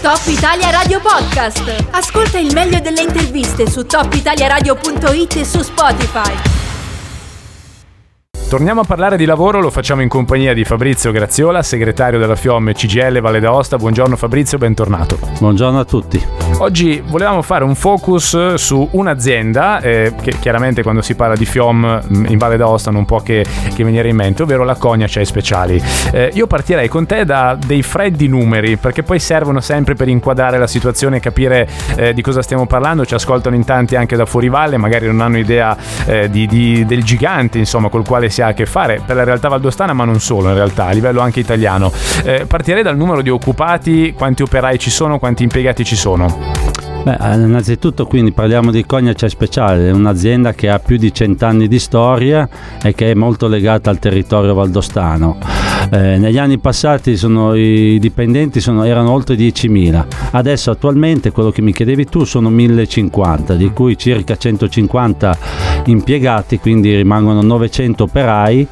Top Italia Radio Podcast. Ascolta il meglio delle interviste su topitaliaradio.it e su Spotify. Torniamo a parlare di lavoro, lo facciamo in compagnia di Fabrizio Graziola, segretario della FIOM CGL Valle d'Aosta. Buongiorno Fabrizio, bentornato. Buongiorno a tutti. Oggi volevamo fare un focus su un'azienda eh, che chiaramente quando si parla di FIOM mm, in Valle d'Aosta non può che, che venire in mente, ovvero la Cogna Cei Speciali. Eh, io partirei con te da dei freddi numeri perché poi servono sempre per inquadrare la situazione e capire eh, di cosa stiamo parlando. Ci ascoltano in tanti anche da fuori valle, magari non hanno idea eh, di, di, del gigante insomma col quale si ha a che fare per la realtà valdostana, ma non solo in realtà, a livello anche italiano. Eh, partirei dal numero di occupati, quanti operai ci sono, quanti impiegati ci sono. Beh, innanzitutto quindi parliamo di Cognace Speciale, un'azienda che ha più di cent'anni di storia e che è molto legata al territorio valdostano. Eh, negli anni passati sono, i dipendenti sono, erano oltre 10.000, adesso attualmente quello che mi chiedevi tu sono 1.050, di cui circa 150 impiegati, quindi rimangono 900 operai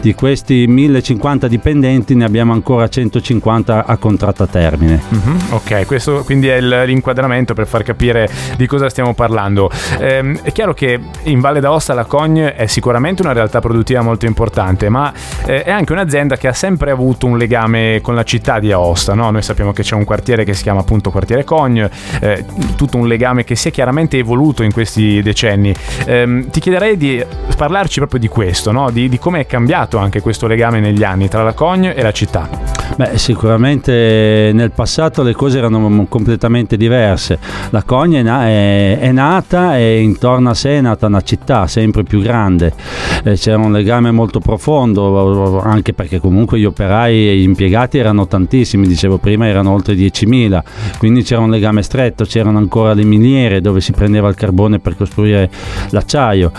di questi 1050 dipendenti ne abbiamo ancora 150 a contratto a termine. Mm-hmm, ok, questo quindi è l'inquadramento per far capire di cosa stiamo parlando. Eh, è chiaro che in Valle d'Aosta la Cogn è sicuramente una realtà produttiva molto importante, ma eh, è anche un'azienda che ha sempre avuto un legame con la città di Aosta. No? Noi sappiamo che c'è un quartiere che si chiama appunto quartiere Cogn, eh, tutto un legame che si è chiaramente evoluto in questi decenni. Ehm, ti chiederei di parlarci proprio di questo, no? di, di come è cambiato anche questo legame negli anni tra la Cogne e la città? Beh, sicuramente nel passato le cose erano completamente diverse. La Cogne è, na- è, è nata e intorno a sé è nata una città sempre più grande. Eh, c'era un legame molto profondo, anche perché comunque gli operai e gli impiegati erano tantissimi, dicevo prima erano oltre 10.000, quindi c'era un legame stretto, c'erano ancora le miniere dove si prendeva il carbone per costruire l'acciaio.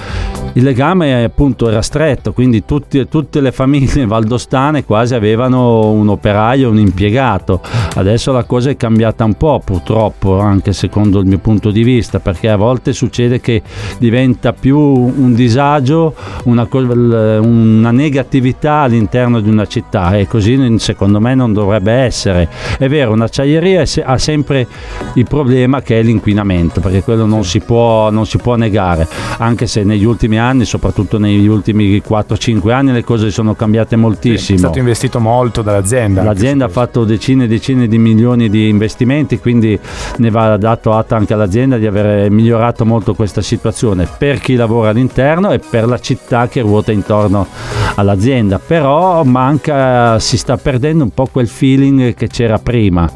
Il legame appunto era stretto, quindi tutti, tutte le famiglie valdostane quasi avevano un operaio, un impiegato. Adesso la cosa è cambiata un po' purtroppo, anche secondo il mio punto di vista, perché a volte succede che diventa più un disagio, una, una negatività all'interno di una città e così secondo me non dovrebbe essere. È vero, un'acciaieria ha sempre il problema che è l'inquinamento, perché quello non si può, non si può negare, anche se negli ultimi anni, soprattutto negli ultimi 4-5 anni, le cose sono cambiate moltissimo. È stato investito molto dall'azienda. L'azienda ha fatto decine e decine di milioni di investimenti, quindi ne va dato atto anche all'azienda di aver migliorato molto questa situazione per chi lavora all'interno e per la città che ruota intorno all'azienda. Però manca, si sta perdendo un po' quel feeling che c'era prima.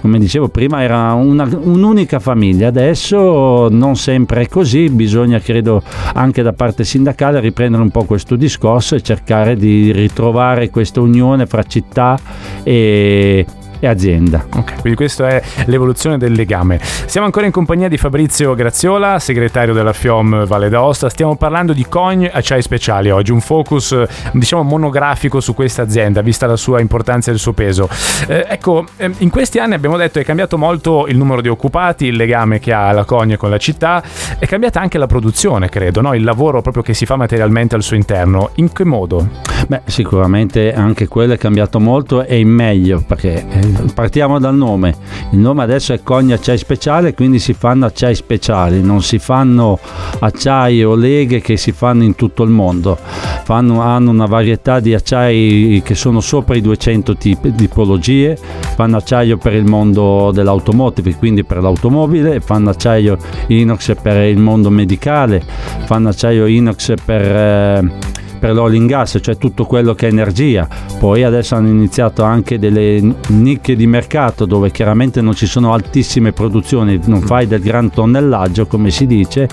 Come dicevo prima era una, un'unica famiglia, adesso non sempre è così, bisogna credo anche da parte sindacale riprendere un po' questo discorso e cercare di ritrovare questa unione fra città e, e azienda. Ok, quindi questa è l'evoluzione del legame. Siamo ancora in compagnia di Fabrizio Graziola, segretario della FIOM Valle d'Aosta. Stiamo parlando di Cogn Acciai Speciali oggi, un focus diciamo monografico su questa azienda, vista la sua importanza e il suo peso. Eh, ecco, ehm, in questi anni abbiamo detto che è cambiato molto il numero di occupati, il legame che ha la Cogn con la città, è cambiata anche la produzione, credo, no? il lavoro proprio che si fa materialmente al suo interno. In che modo? Beh, sicuramente anche quello è cambiato molto e in meglio, perché eh, partiamo dal nome. Il nome adesso è Cogna Acciai Speciale, quindi si fanno acciai speciali, non si fanno acciai o leghe che si fanno in tutto il mondo. Fanno, hanno una varietà di acciai che sono sopra i 200 tipi, tipologie, fanno acciaio per il mondo dell'automotive, quindi per l'automobile, fanno acciaio inox per il mondo medicale, fanno acciaio inox per... Eh, per l'oil and gas, cioè tutto quello che è energia. Poi adesso hanno iniziato anche delle nicchie di mercato dove chiaramente non ci sono altissime produzioni, non fai del gran tonnellaggio come si dice,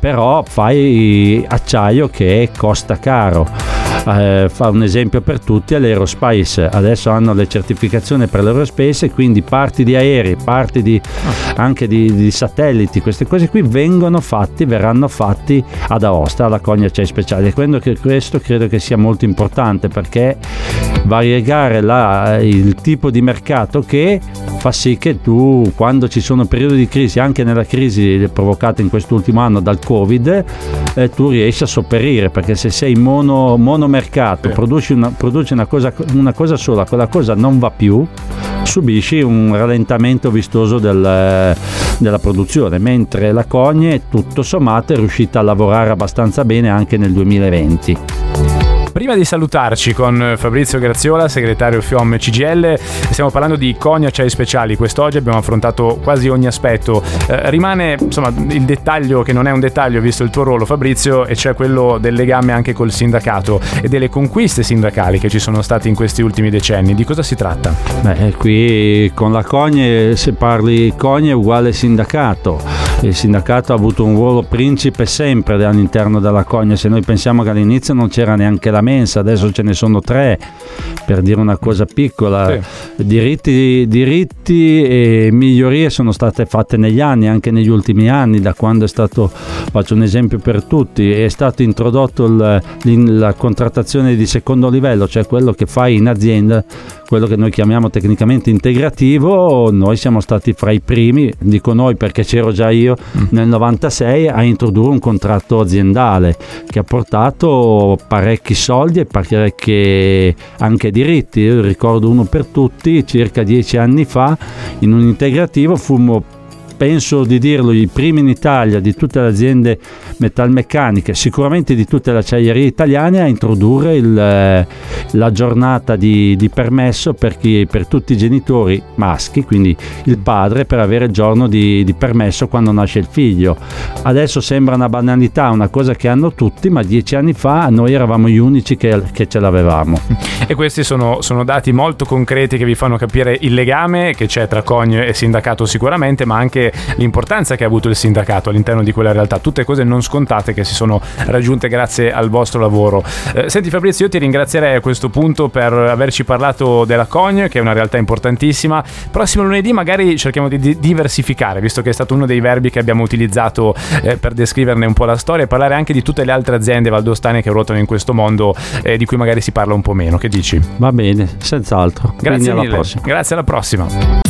però fai acciaio che costa caro eh, fa un esempio per tutti all'Aerospace adesso hanno le certificazioni per l'Aerospace e quindi parti di aerei parti di, anche di, di, satelliti queste cose qui vengono fatti verranno fatti ad Aosta alla Cogna Cei Speciale e questo credo che sia molto importante perché variegare la, il tipo di mercato che fa sì che tu quando ci sono periodi di crisi, anche nella crisi provocata in quest'ultimo anno dal Covid, eh, tu riesci a sopperire perché se sei mono, monomercato, sì. produci, una, produci una, cosa, una cosa sola, quella cosa non va più, subisci un rallentamento vistoso del, della produzione, mentre la Cogne tutto sommato è riuscita a lavorare abbastanza bene anche nel 2020. Prima di salutarci con Fabrizio Graziola, segretario FIOM CGL, stiamo parlando di coni acciai speciali. Quest'oggi abbiamo affrontato quasi ogni aspetto. Eh, rimane insomma il dettaglio che non è un dettaglio visto il tuo ruolo Fabrizio e cioè quello del legame anche col sindacato e delle conquiste sindacali che ci sono state in questi ultimi decenni. Di cosa si tratta? Beh, qui con la Cogne se parli Cogne è uguale sindacato. Il sindacato ha avuto un ruolo principe sempre all'interno della Cogne. Se noi pensiamo che all'inizio non c'era neanche la mensa, adesso ce ne sono tre, per dire una cosa piccola. Sì. Diritti, diritti e migliorie sono state fatte negli anni, anche negli ultimi anni, da quando è stato, faccio un esempio per tutti, è stato introdotto il, la contrattazione di secondo livello, cioè quello che fai in azienda quello che noi chiamiamo tecnicamente integrativo, noi siamo stati fra i primi, dico noi perché c'ero già io mm. nel 96 a introdurre un contratto aziendale che ha portato parecchi soldi e parecchi anche diritti. Io ricordo uno per tutti, circa dieci anni fa, in un integrativo fummo penso di dirlo, i primi in Italia di tutte le aziende metalmeccaniche, sicuramente di tutte le acciaierie italiane, a introdurre il, eh, la giornata di, di permesso per, chi, per, tutti i genitori maschi, quindi il padre, per avere il giorno di, di, permesso quando nasce il figlio. Adesso sembra una banalità, una cosa che hanno tutti, ma dieci anni fa noi eravamo gli unici che, che ce l'avevamo. E questi sono, sono dati molto concreti che vi fanno capire il legame che c'è tra Cogne e sindacato sicuramente, ma anche l'importanza che ha avuto il sindacato all'interno di quella realtà, tutte cose non scontate che si sono raggiunte grazie al vostro lavoro. Eh, senti Fabrizio, io ti ringrazierei a questo punto per averci parlato della Cogne, che è una realtà importantissima. Prossimo lunedì magari cerchiamo di diversificare, visto che è stato uno dei verbi che abbiamo utilizzato eh, per descriverne un po' la storia e parlare anche di tutte le altre aziende valdostane che ruotano in questo mondo eh, di cui magari si parla un po' meno. Che dici? Va bene, senz'altro. Grazie alla prossima. Grazie alla prossima.